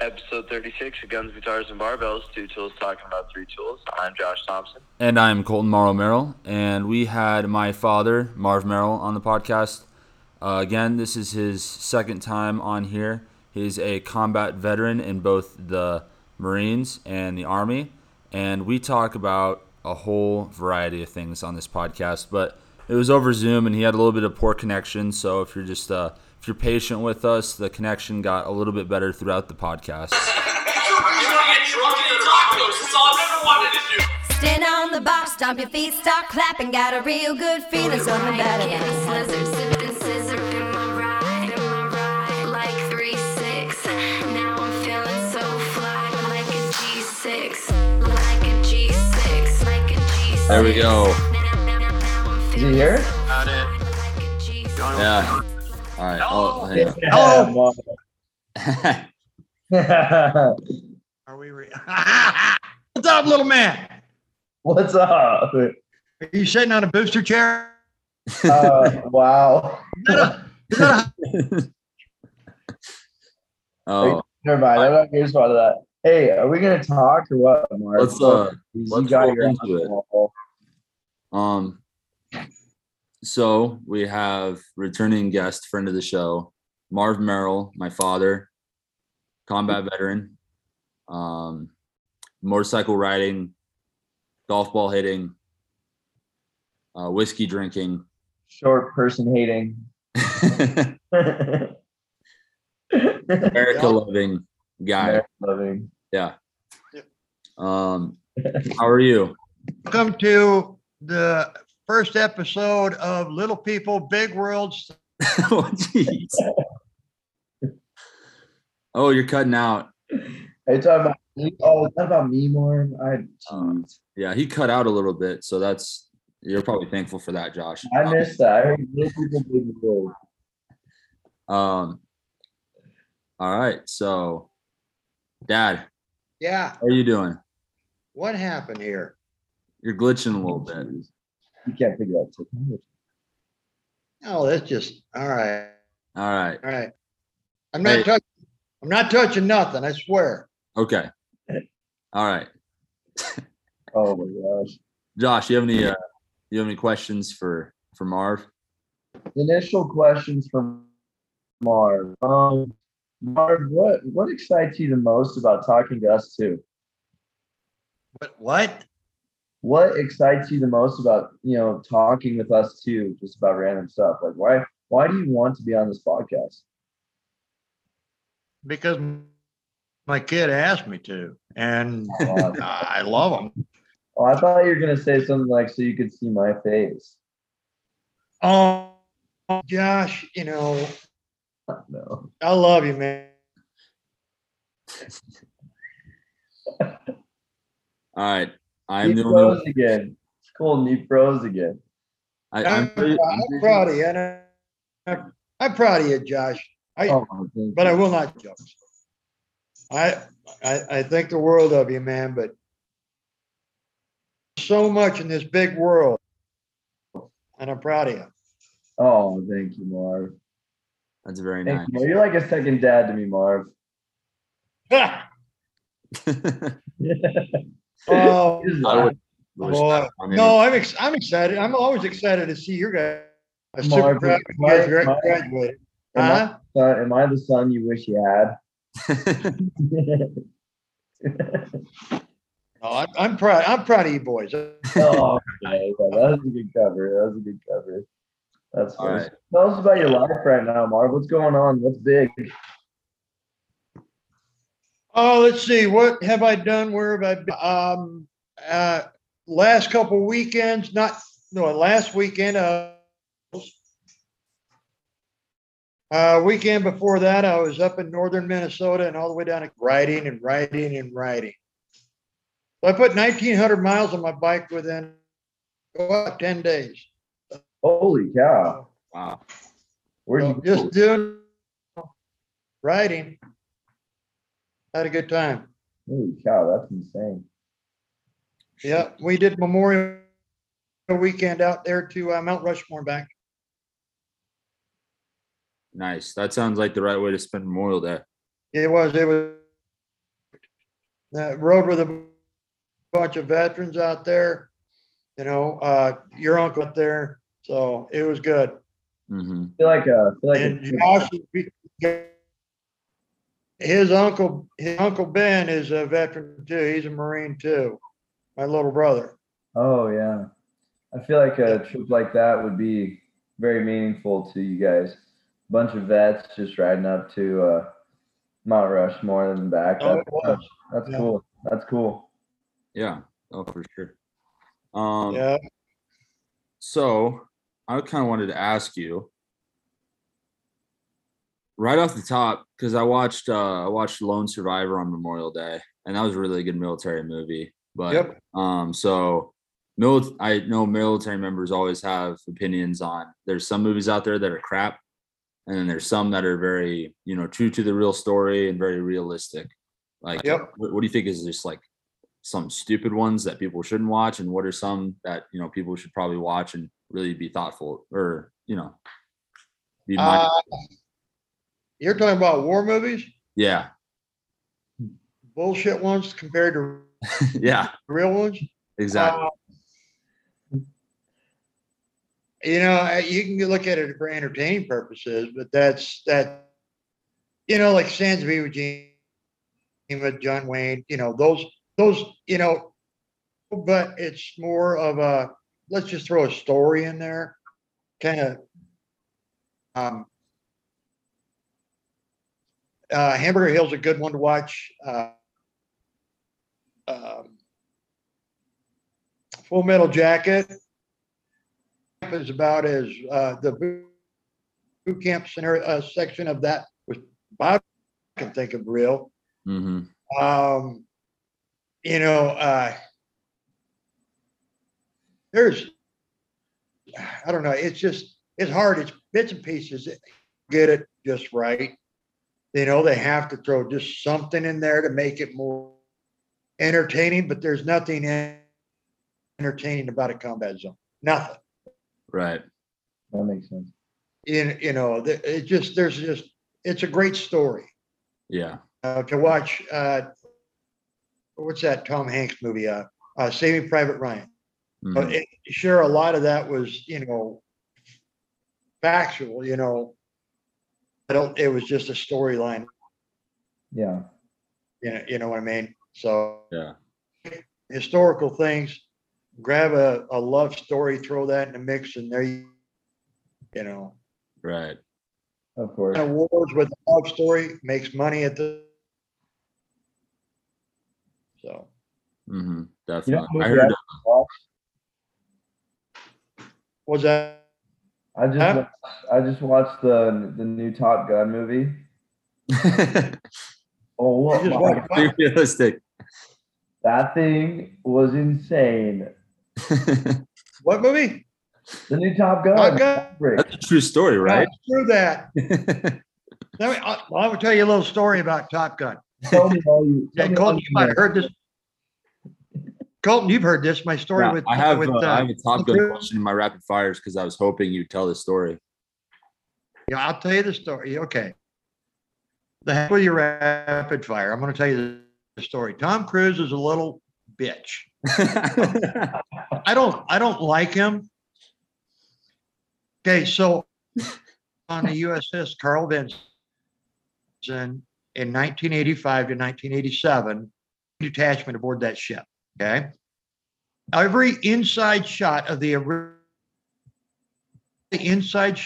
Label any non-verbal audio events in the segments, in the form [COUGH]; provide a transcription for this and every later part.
episode 36 of Guns, Guitars, and Barbells, two tools talking about three tools. I'm Josh Thompson. And I'm Colton Morrow Merrill. And we had my father, Marv Merrill, on the podcast. Uh, again, this is his second time on here. He's a combat veteran in both the Marines and the Army. And we talk about a whole variety of things on this podcast. But it was over Zoom, and he had a little bit of poor connection. So if you're just uh, if you're patient with us, the connection got a little bit better throughout the podcast. [LAUGHS] Stand on the box, stomp your feet, start clapping. Got a real good feeling, something better than There we go. Did you hear it? Yeah. All right. Oh, hang on. Oh. [LAUGHS] Are we? Re- [LAUGHS] What's up, little man? What's up? Are you sitting on a booster chair? Uh, wow. Is that a- is that a- [LAUGHS] Oh, Never mind. I'm not curious about that. Hey, are we gonna talk or what, Mark? let's uh, You let's got your into it. Um, so we have returning guest, friend of the show, Marv Merrill, my father, combat veteran, um, motorcycle riding, golf ball hitting, uh, whiskey drinking, Short person hating. [LAUGHS] America loving guy. Loving. Yeah. Um, how are you? Welcome to the first episode of Little People, Big Worlds. [LAUGHS] oh, jeez. Oh, you're cutting out. Are you talking about me? Oh, is that about me more? I, Um, Yeah, he cut out a little bit, so that's you're probably thankful for that, Josh. I missed that. I heard little people, big world. Um. All right, so, Dad, Yeah, how are you doing? what happened here? You're glitching a little bit. You can't figure out technology. Oh, that's just, all right, All right. all right. I'm Hey. not touching, I'm not touching nothing, I swear. Okay. All right, Oh my gosh. Josh, you have any uh, you have any questions for for Marv? Initial questions from Marv. Um, Marv, what what excites you the most about talking to us too? But what? What excites you the most about you know talking with us too, just about random stuff? Like why why do you want to be on this podcast? Because my kid asked me to, and [LAUGHS] I love him oh, I thought you were gonna say something like so you could see my face. Oh, Josh, you know, [LAUGHS] No. I love you, man. All right, I'm He the froze only. again. It's cool. And he froze again. I, I'm, I'm, pretty- I'm I'm proud of you. And I- I'm, I'm proud of you, Josh. I, Oh, thank but I will not joke. I, I, I think the world of you, man, but so much in this big world. And I'm proud of you. Oh, thank you, Marv. That's very Thank nice. you. You're like a second dad to me, Marv. [LAUGHS] [LAUGHS] [LAUGHS] Oh, I would boy. that on any- no, I'm, ex- I'm excited. I'm always excited to see your guys. I'm super Marv, proud you guys gra- graduated. Am I, Huh? son- am I the son you wish you had? [LAUGHS] No, I'm, I'm proud. I'm proud of you boys. [LAUGHS] oh, okay. That was a good cover. That was a good cover. That's All funny. right. Tell us about your life right now, Marv. What's going on? What's big? Oh, let's see. What have I done? Where have I been? Um, uh, last couple weekends, not, no, last weekend, uh, uh, weekend before that, I was up in northern Minnesota and all the way down to riding and riding and riding. So I put nineteen hundred miles on my bike within about ten days. Holy cow. wow. Where'd So you? Just doing riding. Had a good time. Holy cow, that's insane. Yeah, we did Memorial Weekend out there to uh, Mount Rushmore back. Nice. That sounds like the right way to spend Memorial Day. It was, it was uh, rode with a bunch of veterans out there. You know, uh, your uncle up there, so it was good. hmm I feel like a, I feel like And a, Josh, his uncle, his uncle Ben is a veteran too. He's a Marine too. My little brother. oh yeah. I feel like a trip like that would be very meaningful to you guys. Bunch of vets just riding up to uh, Mount Rushmore and back. Oh, That's, that's Yeah. cool. That's cool. Yeah. Oh, for sure. Um, Yeah. So I kind of wanted to ask you right off the top because I watched uh, I watched Lone Survivor on Memorial Day, and that was a really good military movie. But Yep. um, so mil- I know military members always have opinions on. There's some movies out there that are crap, and then there's some that are very you know true to the real story and very realistic. Like, Yep. what, what do you think is just like some stupid ones that people shouldn't watch and what are some that you know people should probably watch and really be thoughtful or you know be minded- Uh, you're talking about war movies, yeah bullshit ones compared to [LAUGHS] yeah real ones. exactly Uh, You know, you can look at it for entertaining purposes, but that's that. You know, like Sands of Iwo Jima, John Wayne. You know those those. You know, but it's more of a let's just throw a story in there, kind of. Um, uh, Hamburger Hill's a good one to watch. Uh, um, Full Metal Jacket is about as uh, the boot camp scenario uh, section of that was I can think of real. hmm Um, you know, uh, there's, I don't know. It's just it's hard. It's bits and pieces. Get it just right. You know, they have to throw just something in there to make it more entertaining. But there's nothing entertaining about a combat zone. Nothing. right That makes sense. in you know it just there's just it's a great story yeah uh, to watch uh what's that tom hanks movie uh, uh saving private ryan But Mhm. it, sure a lot of that was you know factual you know i don't it was just a storyline. Yeah. you know you know what i mean? So yeah. historical things grab a, a love story throw that in the mix and there you you know. Right. Of course. awards with a love story makes money at the so. Hmm You definitely. know, i heard watched? was that I just Huh? I just watched the the new Top Gun movie. [LAUGHS] Oh, look, my- realistic that thing was insane. [LAUGHS] what movie The new Top Gun. Top Gun? That's a true story right Screw that. [LAUGHS] Let me, I, I will tell you a little story about Top Gun. Tell me all you. Yeah, Colton, you might have heard this. Colton, you've heard this. My story Yeah, with i have with uh, i uh, have a top gun question in my rapid fires because i was hoping you'd tell the story yeah, I'll tell you the story. Okay. The heck with your rapid fire. I'm going to tell you the story. Tom Cruise is a little bitch. I don't I don't like him. Okay, so [LAUGHS] on the USS Carl Vinson in 1985 to 1987, detachment aboard that ship. Okay, every inside shot of the ori- the inside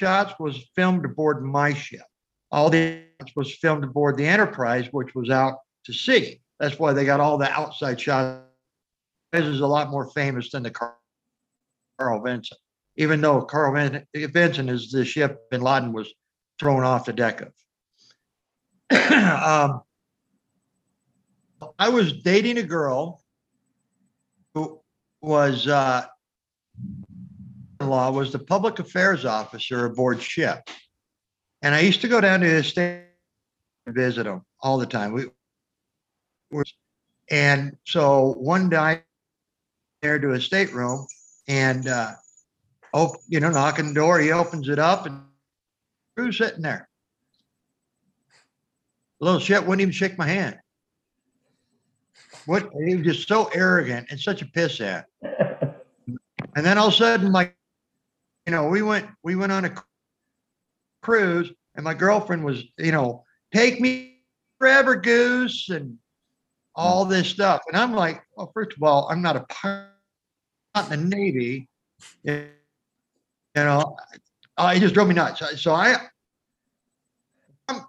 shots was filmed aboard my ship. All the was filmed aboard the Enterprise, which was out to sea. That's why they got all the outside shots. This is a lot more famous than the Car- Carl Vinson, even though Carl Vin- Vinson is the ship Bin Laden was thrown off the deck of. [CLEARS THROAT] um, I was dating a girl who was uh, law was the public affairs officer aboard ship, and I used to go down to his state and visit him all the time. We were, and so one night there to his stateroom, and uh, oh, you know, knocking the door. He opens it up, and who's sitting there? Little shit wouldn't even shake my hand. What, he was just so arrogant and such a pissant. [LAUGHS] And then all of a sudden, like, you know, we went, we went on a cruise and my girlfriend was, you know, take me forever, goose, and all this stuff. And I'm like, well, first of all, I'm not a pilot not in the Navy. You know, uh, it just drove me nuts. So- I,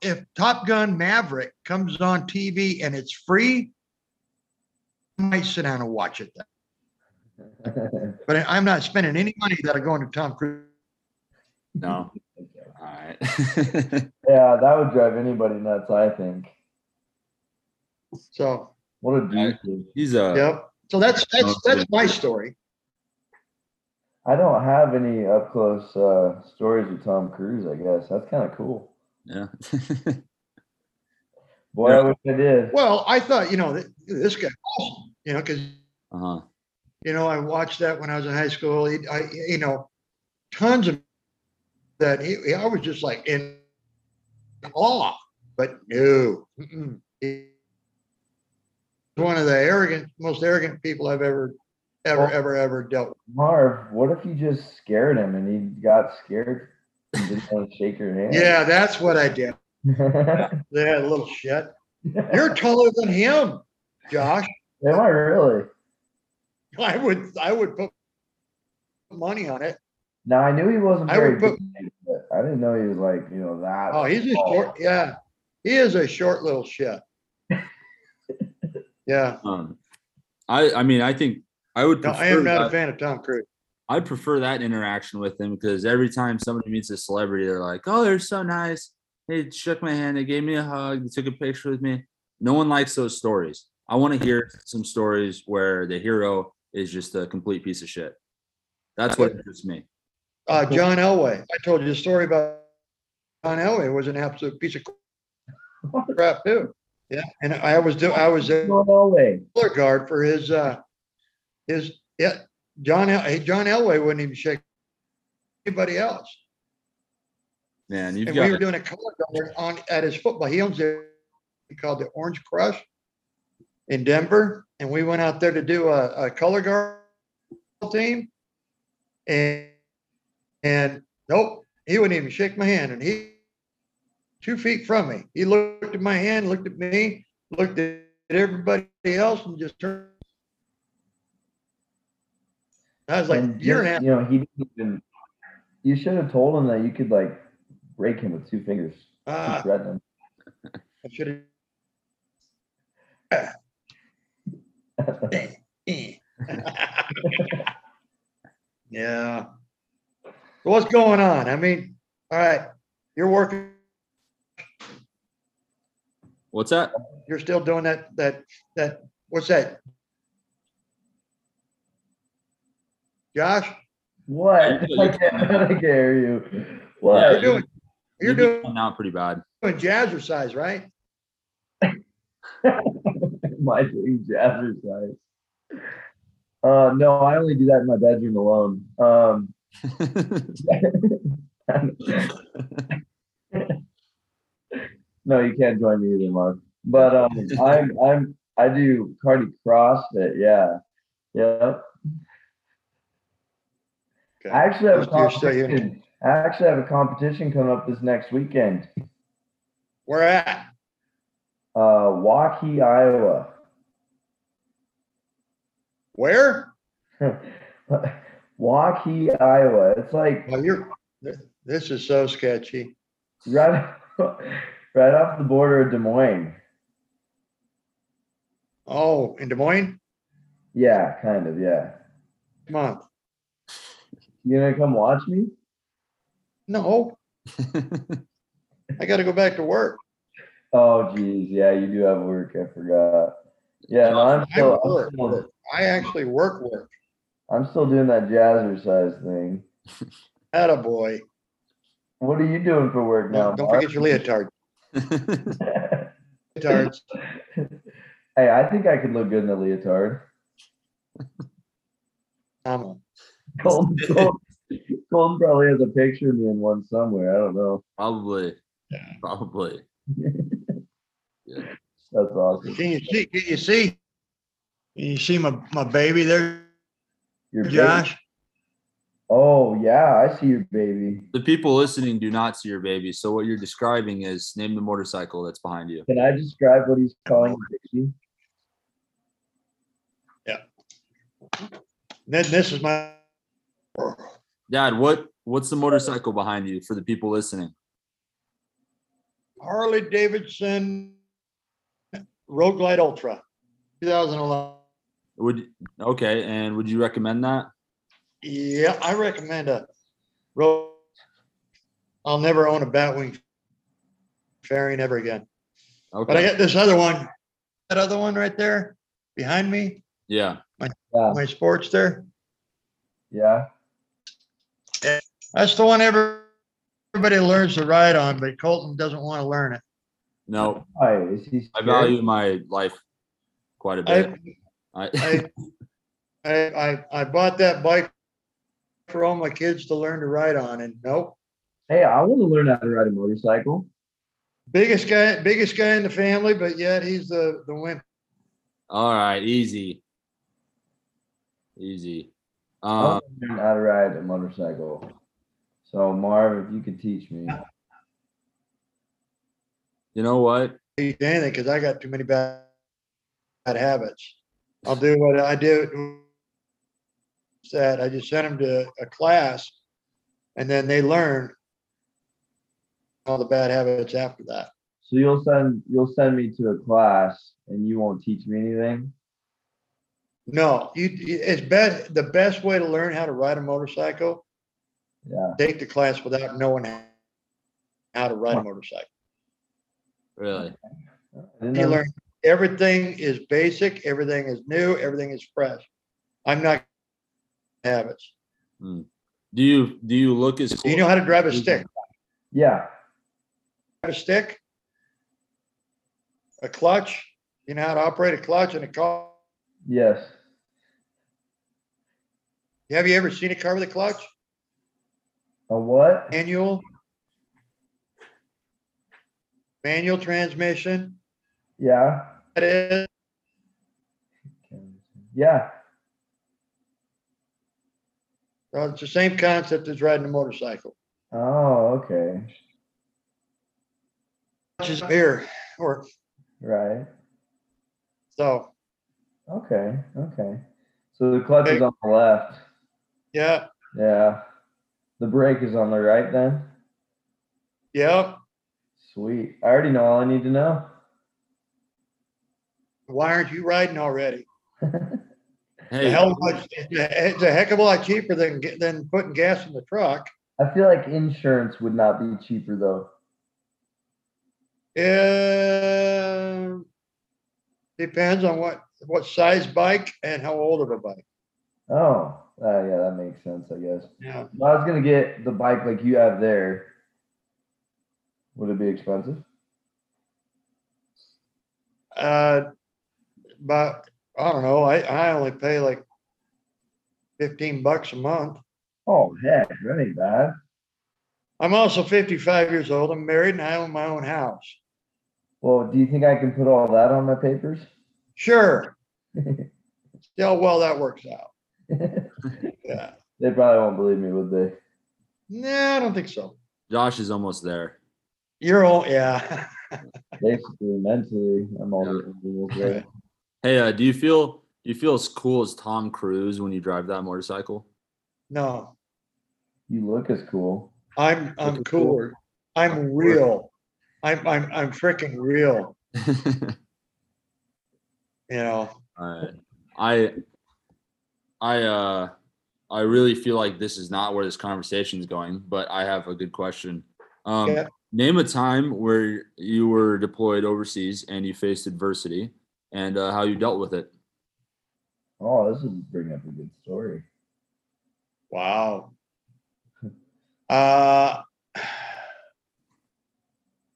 if Top Gun Maverick comes on TV and it's free, might sit down and watch it. But I- I'm not spending any money that are going to Tom Cruise. No. All right. [LAUGHS] yeah, that would drive anybody nuts, I think. So, What a Yeah. douche. He's a. yep. So that's, that's, that's my story. I don't have any up close uh, stories with Tom Cruise, I guess. That's kind of cool. Yeah. [LAUGHS] Boy, Yeah. I wish I did. Well, I thought, you know, this guy, awesome, you know, because uh huh. you know, I watched that when I was in high school. He, I, you know, tons of that. He, he- I was just like in awe, but no, mm-mm. One of the arrogant, most arrogant people I've ever, ever, Well- ever, ever dealt with. Marv, what if you just scared him and he got scared and didn't want to shake your hand? Yeah, that's what I did. [LAUGHS] Yeah, a little shit. [LAUGHS] You're taller than him, Josh. Am I really? [LAUGHS] I would, I would put money on it. Now I knew he wasn't I very would put- big, but I didn't know he was like, you know, that. Oh, he's a short, yeah. He is a short little shit. [LAUGHS] Yeah. Um, I I mean I think I would. No, I am not that- a fan of Tom Cruise. I prefer that interaction with him because every time somebody meets a celebrity, they're like, "Oh, they're so nice. They shook my hand. They gave me a hug. They took a picture with me." No one likes those stories. I want to hear some stories where the hero is just a complete piece of shit. That's what interests me. Uh, John Elway. I told you the story about John Elway was an absolute piece of [LAUGHS] crap too. Yeah, and I was do I was a No, no way. color guard for his uh his yeah John El- John Elway wouldn't even shake anybody else. Man, you've And we were got doing a color guard on at his football. He owns a he called the Orange Crush in Denver, and we went out there to do a, a color guard team, and and nope, he wouldn't even shake my hand, and he two feet from me. He looked at my hand, looked at me, looked at everybody else, and just turned. I was like, And "You're an just, ass." you know, he didn't even. You should have told him that you could like break him with two fingers. Ah, threaten him. I should have. [LAUGHS] [LAUGHS] yeah. So What's going on? I mean, all right, you're working, what's that? you're still doing that, that, that, what's that? Josh, What? [LAUGHS] I can't, I can't hear you. Yeah, What? you're doing, you're You've doing been out pretty bad. jazzercise, right? [LAUGHS] my doing jazzercise. Uh, no, I only do that in my bedroom alone. Um, [LAUGHS] no, you can't join me either, Mark. But um, I'm I'm I do cardi CrossFit. Yeah, yeah. Okay. I actually have a competition. I actually have a competition coming up this next weekend. Where at? Uh, Waukee, Iowa. Where? [LAUGHS] Waukee, Iowa. It's like Well, you're, this is so sketchy. right, [LAUGHS] right off the border of Des Moines. Oh, in Des Moines? Yeah, kind of. Yeah. Come on. You gonna come watch me? No, [LAUGHS] I gotta go back to work. Oh, geez. Yeah, you do have work. I forgot. Yeah, no, I'm I still, I'm work, still, work. I actually work, work. I'm still doing that jazzercise thing. Attaboy. What are you doing for work now? Don't don't Mark? forget your leotard. [LAUGHS] Leotards. hey, I think I could look good in a leotard. Um, Colton, Colton, Colton probably has a picture of me in one somewhere. I don't know. Probably. Probably. Yeah. Probably. [LAUGHS] That's awesome. Can you see, can you see? Can You see my, my baby there, Your baby? Josh? Oh yeah, I see your baby. The people listening do not see your baby. So what you're describing is name the motorcycle that's behind you. Can I describe what he's calling a baby? Then this is my, Dad, what what's the motorcycle behind you for the people listening? Harley Davidson Road Glide Ultra, 2011. Would okay, and would you recommend that? Yeah, I recommend a road. I'll never own a Batwing fairing ever again. But I Okay. got this other one, that other one right there behind me, Yeah. Yeah, my Sportster. yeah. That's the one everybody learns to ride on, but Colton doesn't want to learn it. No, Why is he? I scared? value my life quite a bit. I, [LAUGHS] I, I, I, I, I bought that bike for all my kids to learn to ride on and nope. Hey, I want to learn how to ride a motorcycle. Biggest guy, biggest guy in the family, but yet he's the, the wimp. all right, easy. Easy. I Um, want to learn how to ride a motorcycle. So Marv, if you could teach me. You know what? Eat anything because I got too many bad, bad habits. I'll do what I do. That I just send them to a class and then they learn all the bad habits after that. So you'll send you'll send me to a class and you won't teach me anything. No, you, it's best, the best way to learn how to ride a motorcycle, Yeah. take the class without knowing how to ride a motorcycle. Really? I You learn, everything is basic, everything is new, everything is fresh. I'm not habits. Hmm. Do you do you look as Do you know how to drive a stick? Yeah. Drive a stick? A clutch? You know how to operate a clutch in a car? Yes. Have you ever seen a car with a clutch? A what? Manual? Manual transmission? Yeah. That is, Yeah. well, it's the same concept as riding a motorcycle. Oh, okay. Clutch is here, or, Right. so, Okay. Okay. So the clutch is on the left. yeah, Yeah. The brake is on the right then. yeah. Sweet. I already know all I need to know. Why aren't you riding already? [LAUGHS] The Hey, hell, of a- it's a heck of a lot cheaper than, than putting gas in the truck. I feel like insurance would not be cheaper though. Um, depends on what, what size bike and how old of a bike. Oh, uh, yeah, that makes sense, I guess. Yeah. If I was gonna get the bike like you have there. Would it be expensive? Uh, but I don't know, I, I only pay like fifteen bucks a month. Oh heck, that ain't bad. I'm also fifty-five years old. I'm married and I own my own house. Well, do you think I can put all that on my papers? Sure. [LAUGHS] See how well that works out. [LAUGHS] Yeah. they probably won't believe me, would they? Nah, I don't think so. Josh is almost there. You're all, yeah. [LAUGHS] Basically, mentally, I'm all almost there. Hey, uh, do you feel do you feel as cool as Tom Cruise when you drive that motorcycle? No, You look as cool. I'm, I'm Looking cool. cooler. I'm real. I'm, I'm, I'm freaking real, [LAUGHS] you know? All right. I I uh I really feel like this is not where this conversation is going, but I have a good question. Um Yeah. Name a time where you were deployed overseas and you faced adversity and uh, how you dealt with it. Oh, this would bring up a good story. Wow. [LAUGHS] Uh, [SIGHS]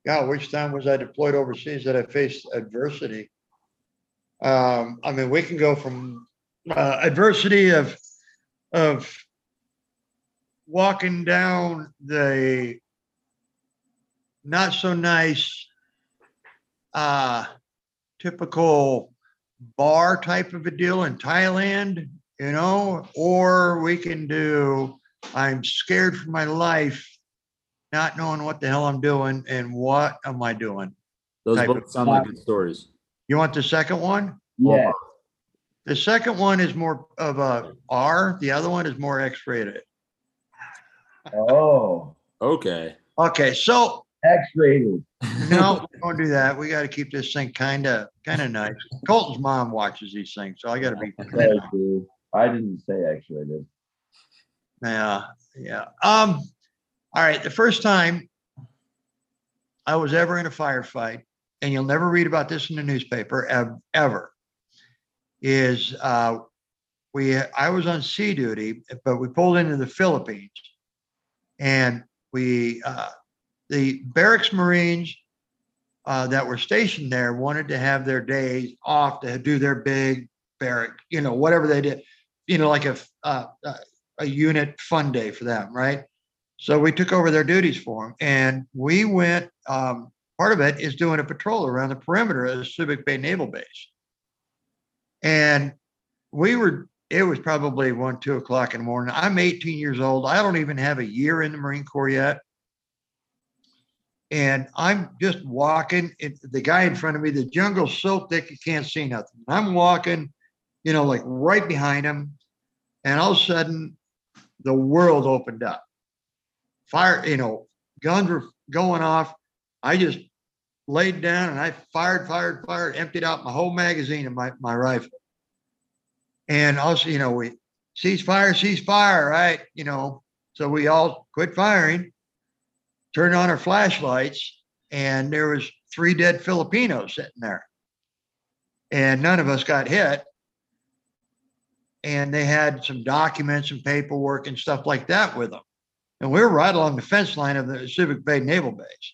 God, which time was I deployed overseas that I faced adversity? Um, I mean, we can go from uh, adversity of of walking down the not so nice uh typical bar type of a deal in Thailand, you know, or we can do I'm scared for my life, not knowing what the hell I'm doing and what am I doing. Those Type both of- sound like good stories. You want the second one? Yeah. The second one is more of a R, the other one is more X-rated. Oh, Okay. Okay, so X-rated. no, [LAUGHS] don't do that. We got to keep this thing kind of, kind of nice. Colton's mom watches these things, so I got to be. [LAUGHS] Sorry, dude. I didn't say X-rated. Yeah, yeah. Um, all right, the first time I was ever in a firefight, and you'll never read about this in the newspaper ev- ever, is uh, we I was on sea duty, but we pulled into the Philippines, and we uh, the barracks Marines uh, that were stationed there wanted to have their days off to do their big barrack, you know, whatever they did, you know, like a uh, a unit fun day for them, right? So we took over their duties for them, and we went. Um, part of it is doing a patrol around the perimeter of the Subic Bay Naval Base, and we were. It was probably one, two o'clock in the morning. I'm 18 years old. I don't even have a year in the Marine Corps yet, and I'm just walking. It, the guy in front of me, the jungle's so thick you can't see nothing. I'm walking, you know, like right behind him, and all of a sudden the world opened up. Fire, you know, guns were going off. I just laid down and I fired, fired, fired, emptied out my whole magazine of my, my rifle. And also, you know, we cease fire, cease fire, right? You know, so we all quit firing, turned on our flashlights, and there was three dead Filipinos sitting there. And none of us got hit and they had some documents and paperwork and stuff like that with them. And we were right along the fence line of the Subic Bay Naval Base.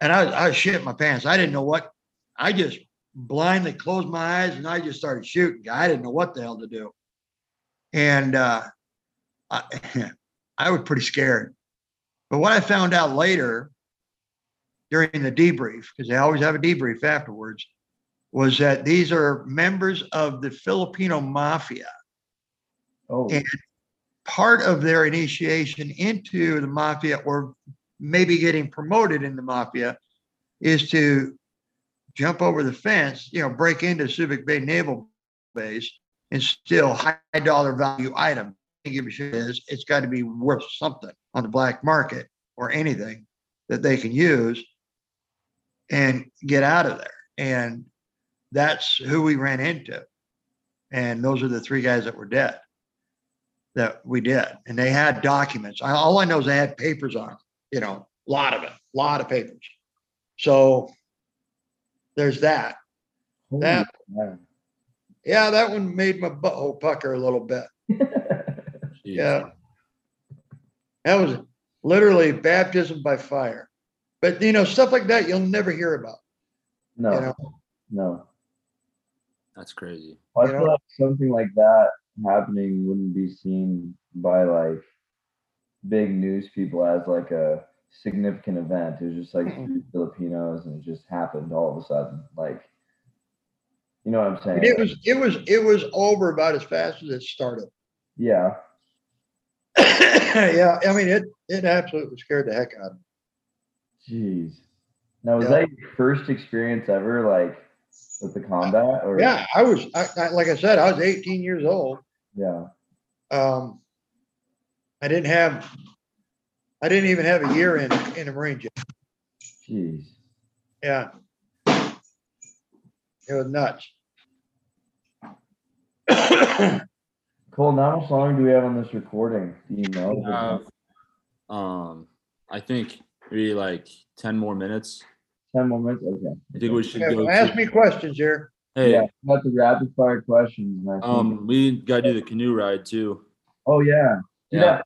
And I, I shit my pants. I didn't know what, I just blindly closed my eyes and I just started shooting. I didn't know what the hell to do. And uh, I, [LAUGHS] I was pretty scared. But what I found out later during the debrief, because they always have a debrief afterwards, was that these are members of the Filipino mafia. Oh, And part of their initiation into the mafia or maybe getting promoted in the mafia is to jump over the fence, you know, break into Subic Bay Naval Base and steal high dollar value item. Give a shit is it's got to be worth something on the black market or anything that they can use and get out of there. And that's who we ran into. And those are the three guys that were dead that we did. And they had documents. All I know is they had papers on them, you know, a lot of it, a lot of papers. So there's that. holy that-. Yeah, that one made my butthole pucker a little bit. Jeez. Yeah. That was literally baptism by fire. But you know, stuff like that you'll never hear about. no, You know, no. That's crazy. I You feel know? like something like that happening wouldn't be seen by like big news people as like a significant event. It was just like. Filipinos and it just happened all of a sudden. Like, you know what I'm saying? It was it was it was over about as fast as it started. yeah. [COUGHS] yeah, I mean it it absolutely scared the heck out of me. Jeez. Now, was Yeah. that your first experience ever, like with the combat? Or Yeah, I was I, I, like I said, I was 18 years old. yeah. Um, I didn't have I didn't even have a year in in the Marine yet. Jeez. Yeah. It was nuts. [COUGHS] [COUGHS] Cole, how much longer do we have on this recording? Do you know? Uh, um, I think maybe like ten more minutes. Ten more minutes. Okay. I think we should Yeah, go. Ask to- me questions here. hey, Yeah, about the rapid fire questions. And I think, um, we gotta do the canoe ride too. oh yeah. Yeah.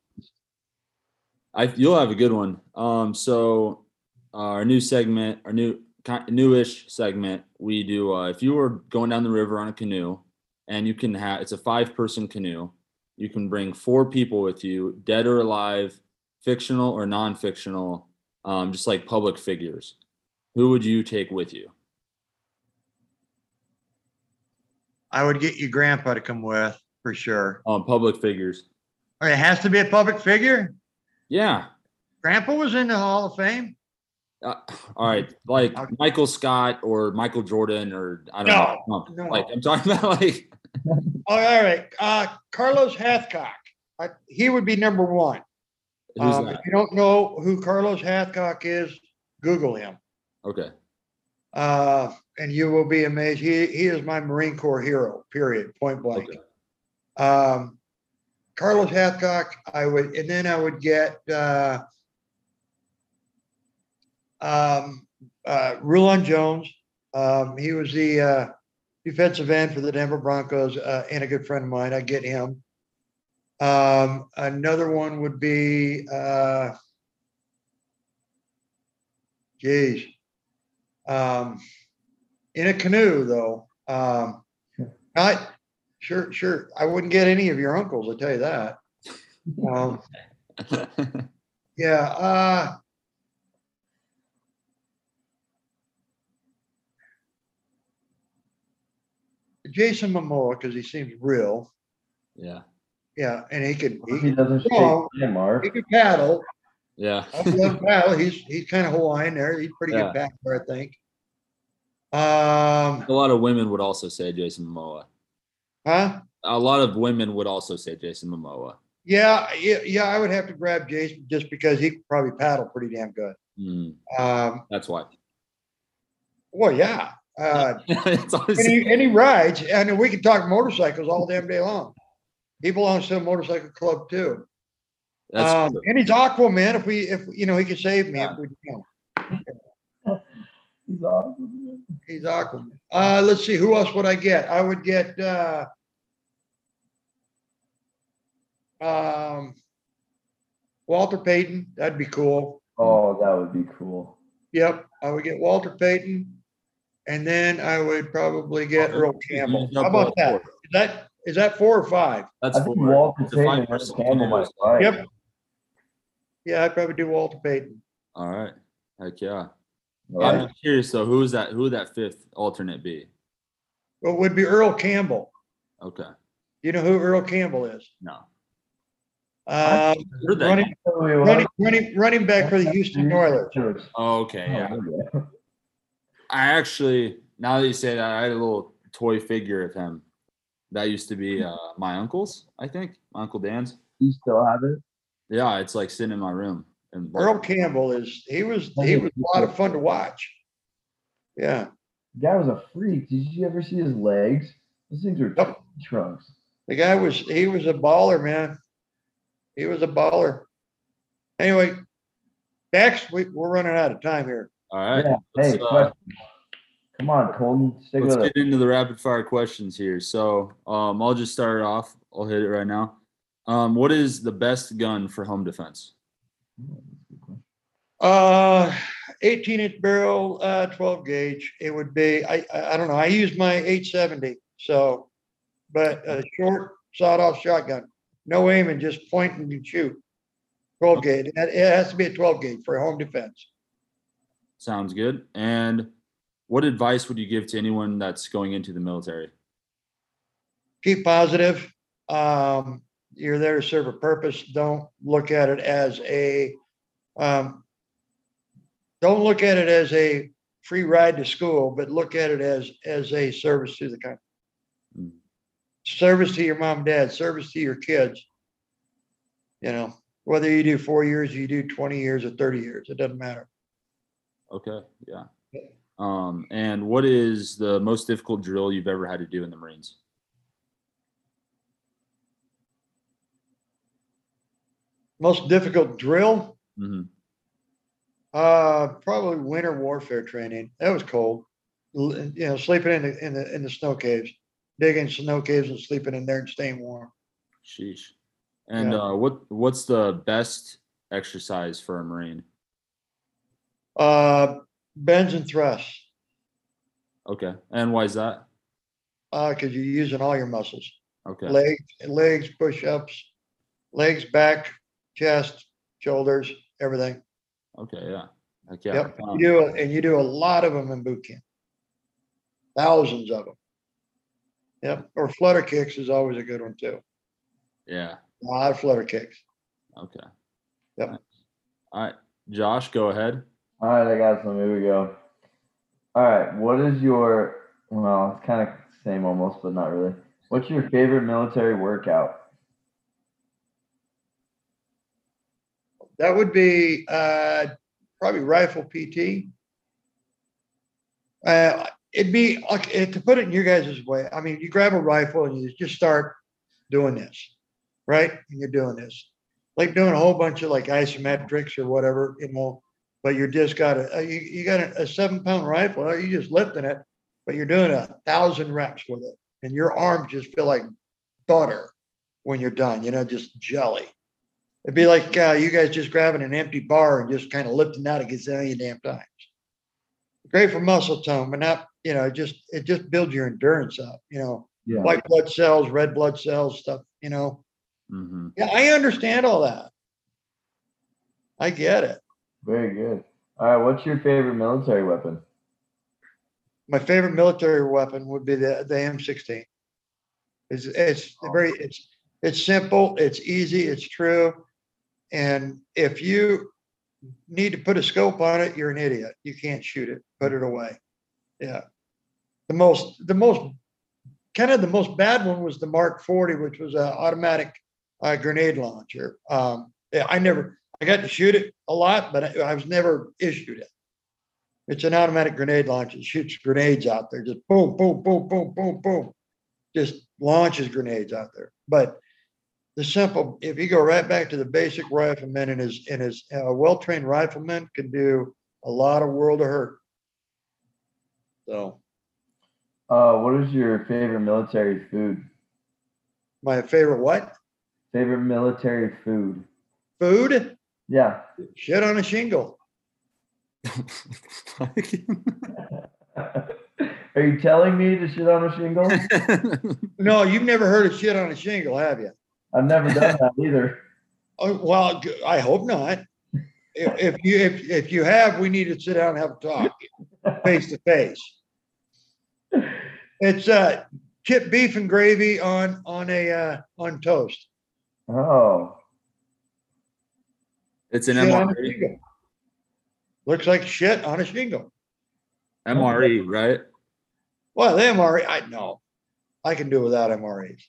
I you'll have a good one. Um, so uh, our new segment, our new newish segment, we do. Uh, if you were going down the river on a canoe, and you can have it's a five person canoe, you can bring four people with you, dead or alive, fictional or non fictional, um, just like public figures. Who would you take with you? I would get your grandpa to come with for sure. Um, public figures. Or it has to be a public figure. Yeah. Grandpa was in the Hall of Fame. Uh, all right, like Okay. Michael Scott or Michael Jordan or I don't know. Trump. no. Like I'm talking [LAUGHS] about like [LAUGHS] Oh, all right. Uh, Carlos Hathcock. I, he would be number one. who's Um, that? if you don't know who Carlos Hathcock is, Google him. Okay. Uh, and you will be amazed. He, he is my Marine Corps hero, period, point blank. Okay. Um, Carlos Hathcock, I would, and then I would get, uh, um, uh, Rulon Jones. Um, he was the, uh, defensive end for the Denver Broncos, uh, and a good friend of mine. I get him. Um, another one would be, uh, geez, um, in a canoe though. Um, not, sure, sure. I wouldn't get any of your uncles, I'll tell you that. Um, [LAUGHS] yeah, uh. Jason Momoa, because he seems real. yeah. Yeah, and he can. he He doesn't shake No. him, he can paddle. Yeah. I love paddle. He's, he's kind of Hawaiian there. He's pretty Yeah. good paddler, I think. Um, A lot of women would also say Jason Momoa. huh? A lot of women would also say Jason Momoa. Yeah, yeah, yeah, I would have to grab Jason just because he could probably paddle pretty damn good. Hmm, Um, that's why. well, yeah. Uh, [LAUGHS] it's and always, he, and he rides, and we can talk motorcycles all damn day long. He belongs to a motorcycle club too. that's Um, true. and he's Aquaman. If we, if you know, he could save me if we, you [LAUGHS] know, He's awesome. he's Aquaman. Uh, let's see, who else would I get? I would get, uh, um, Walter Payton. That'd be cool. Oh, that would be cool. Yep, I would get Walter Payton. And then I would probably get Oh, Earl Campbell. How about all that? four. Is that, is that four or five? That's I think four. Walter It's a Payton five and Earl person Campbell might canoe. fight. Yep. Yeah, I'd probably do Walter Payton. All right. Heck yeah. All I'm right. curious though, who is that? Who would that fifth alternate be? It would be Earl Campbell. Okay. You know who Earl Campbell is? No. Um, Heard that running, name. Wait, running, running, running back for the Houston Oilers. Oh, okay. Yeah. Oh, yeah. [LAUGHS] I actually, now that you say that, I had a little toy figure of him. That used to be uh, my uncle's, I think, my uncle Dan's. You still have it? Yeah, it's like sitting in my room. And Earl Campbell is, he was, he was a lot of fun to watch. Yeah, The guy was a freak. Did you ever see his legs? Those things are Yep. trunks. the guy was, he was a baller, man. He was a baller. Anyway, Dax, we, we're running out of time here. All right, Yeah. Hey, uh. Come on, Colton. Stick let's with get it. into the rapid fire questions here. So, um, I'll just start it off. I'll hit it right now. Um, what is the best gun for home defense? Uh, eighteen inch barrel, uh, twelve gauge, it would be, I, I, I don't know, I use my eight seventy, so. But a short sawed off shotgun, no aiming, just point and shoot. Twelve gauge, it, it has to be a twelve gauge for home defense. Sounds good. And what advice would you give to anyone that's going into the military? Keep positive, um, you're there to serve a purpose, don't look at it as a, um. Don't look at it as a free ride to school, but look at it as, as a service to the country. Mm. Service to your mom and dad, service to your kids. You know, whether you do four years, you do twenty years or thirty years, it doesn't matter. Okay, yeah. Um, and what is the most difficult drill you've ever had to do in the Marines? Most difficult drill, hmm uh, probably winter warfare training. That was cold. L- You know, sleeping in the, in the, in the snow caves, digging snow caves and sleeping in there and staying warm. Sheesh. And Yeah. uh, what what's the best exercise for a Marine? Uh, bends and thrusts, Okay, and why is that? uh, cause you're using all your muscles. Okay, legs, legs, push-ups, legs, back, chest, shoulders, everything. okay, yeah, Heck yeah. Yep. You do, and you do a lot of them in boot camp. Thousands of them. Yep. Or flutter kicks is always a good one too. Yeah. A lot of flutter kicks. Okay. Yep. Nice. All right, Josh, go ahead. All right, I got some. Here we go. All right, what is your well? It's kind of same almost, but not really. What's your favorite military workout? That would be uh, probably rifle PT. Uh, it'd be okay, to put it in your guys' way. I mean, you grab a rifle and you just start doing this, right? And you're doing this, like doing a whole bunch of like isometrics or whatever, you know. But you're just got a you, you got a, a seven pound rifle. You just lifting it, but you're doing a thousand reps with it, and your arms just feel like butter when you're done. You know, just jelly. It'd be like uh, you guys just grabbing an empty bar and just kind of lifting out a gazillion damn times. Great for muscle tone, but not, you know, just it just builds your endurance up, you know, Yeah. white blood cells, red blood cells, stuff, you know. hmm Yeah, I understand all that. I get it. Very good. All right, what's your favorite military weapon? My favorite military weapon would be the, the M16. It's, it's very, it's, it's simple, it's easy, it's true. And if you need to put a scope on it, you're an idiot. You can't shoot it, put it away. Yeah. The most, the most, kind of the most bad one was the Mark 40, which was an automatic uh, grenade launcher. Um, yeah, I never, I got to shoot it a lot, but I, I was never issued it. It's an automatic grenade launcher. It shoots grenades out there, just boom, boom, boom, boom, boom, boom. Just launches grenades out there. But the simple, if you go right back to the basic rifleman and his, and his uh, well-trained rifleman can do a lot of world of hurt. So Uh, what is your favorite military food? my favorite what? Favorite military food? Food? Yeah. Shit on a shingle. [LAUGHS] Are you telling me to shit on a shingle? [LAUGHS] No, you've never heard of shit on a shingle, have you? I've never done that either. [LAUGHS] Oh, well, I hope not. If, if you, if, if you have, we need to sit down and have a talk face to face. It's, uh, chipped beef and gravy on, on a, uh, on toast. Oh, it's an Shit on a MRE, shingle. Looks like shit on a shingle. MRE, right? Well, the MRE, I know. I can do without MREs.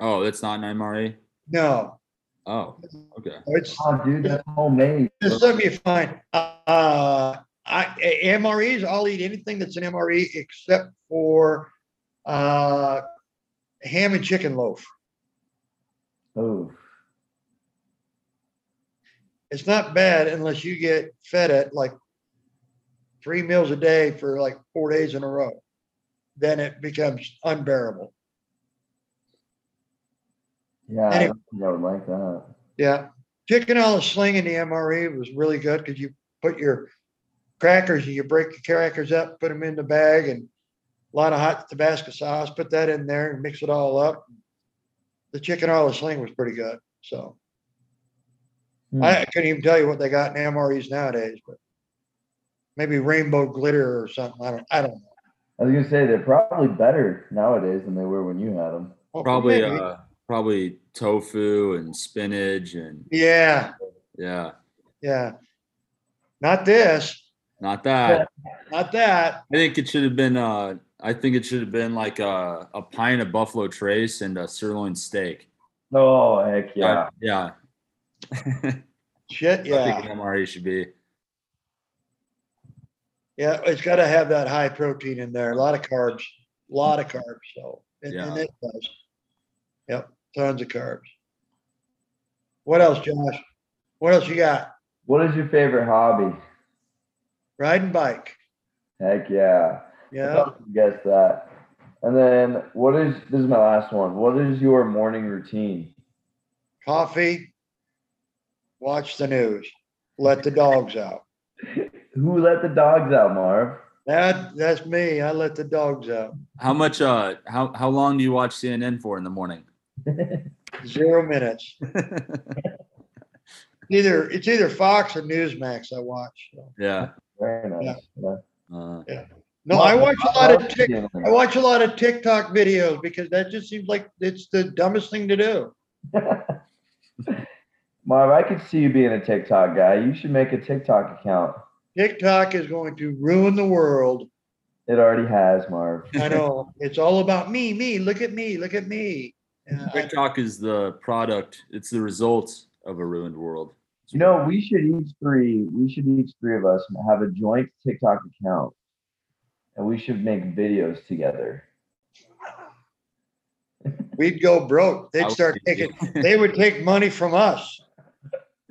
Oh, it's not an MRE. No, Oh, okay. it's, oh, dude, that's homemade. Just let me find, uh, I, a- MREs, I'll eat anything that's an MRE except for, uh, ham and chicken loaf. Oh, It's not bad unless you get fed it like three meals a day for like four days in a row. Then it becomes unbearable. yeah, I Anyway. don't think I would like that. Yeah. Chicken a la sling in the MRE was really good because you put your crackers and you break the crackers up, put them in the bag and a lot of hot Tabasco sauce, put that in there and mix it all up. The chicken a la sling was pretty good. So Hmm. I couldn't even tell you what they got in MREs nowadays, but maybe rainbow glitter or something. I don't, I don't know. I was gonna say they're probably better nowadays than they were when you had them. Well, Probably, uh, probably tofu and spinach and Yeah, yeah, yeah. Not this, not that. not that. I think it should have been. Uh, I think it should have been like a, a pint of Buffalo Trace and a sirloin steak. Oh heck yeah! yeah. [LAUGHS] Shit, I yeah. think an MRE should be. Yeah, it's got to have that high protein in there, a lot of carbs, a lot of carbs. So, and, and Yeah. it does. Yep, tons of carbs. What else, Josh? What else you got? What is your favorite hobby? Riding bike. Heck yeah! I Yeah. thought you guess that. And then what is this is my last one. What is your morning routine? Coffee. Watch the news. Let the dogs out. [LAUGHS] Who let the dogs out, Marv? That that's me. I let the dogs out. How much? Uh, how how long do you watch CNN for in the morning? [LAUGHS] Zero minutes. [LAUGHS] Either it's either Fox or Newsmax I watch. So, yeah. Very nice. Yeah. Uh, No, I watch a lot of Tik, Marv, I watch a lot of TikTok videos because that just seems like it's the dumbest thing to do. Marv, I could see you being a TikTok guy. You should make a TikTok account. TikTok is going to ruin the world. It already has, Marv. [LAUGHS] I know. It's all about me, me. Look at me. Look at me. Uh, TikTok is the product. It's the result of a ruined world. You know, we should each three, we should each three of us have a joint TikTok account, and we should make videos together. We'd go broke. They'd start taking, [LAUGHS] they would take money from us.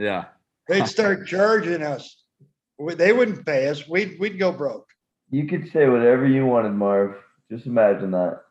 Yeah. They'd start [LAUGHS] charging us. They wouldn't pay us. We'd, we'd go broke. You could say whatever you wanted, Marv. Just imagine that.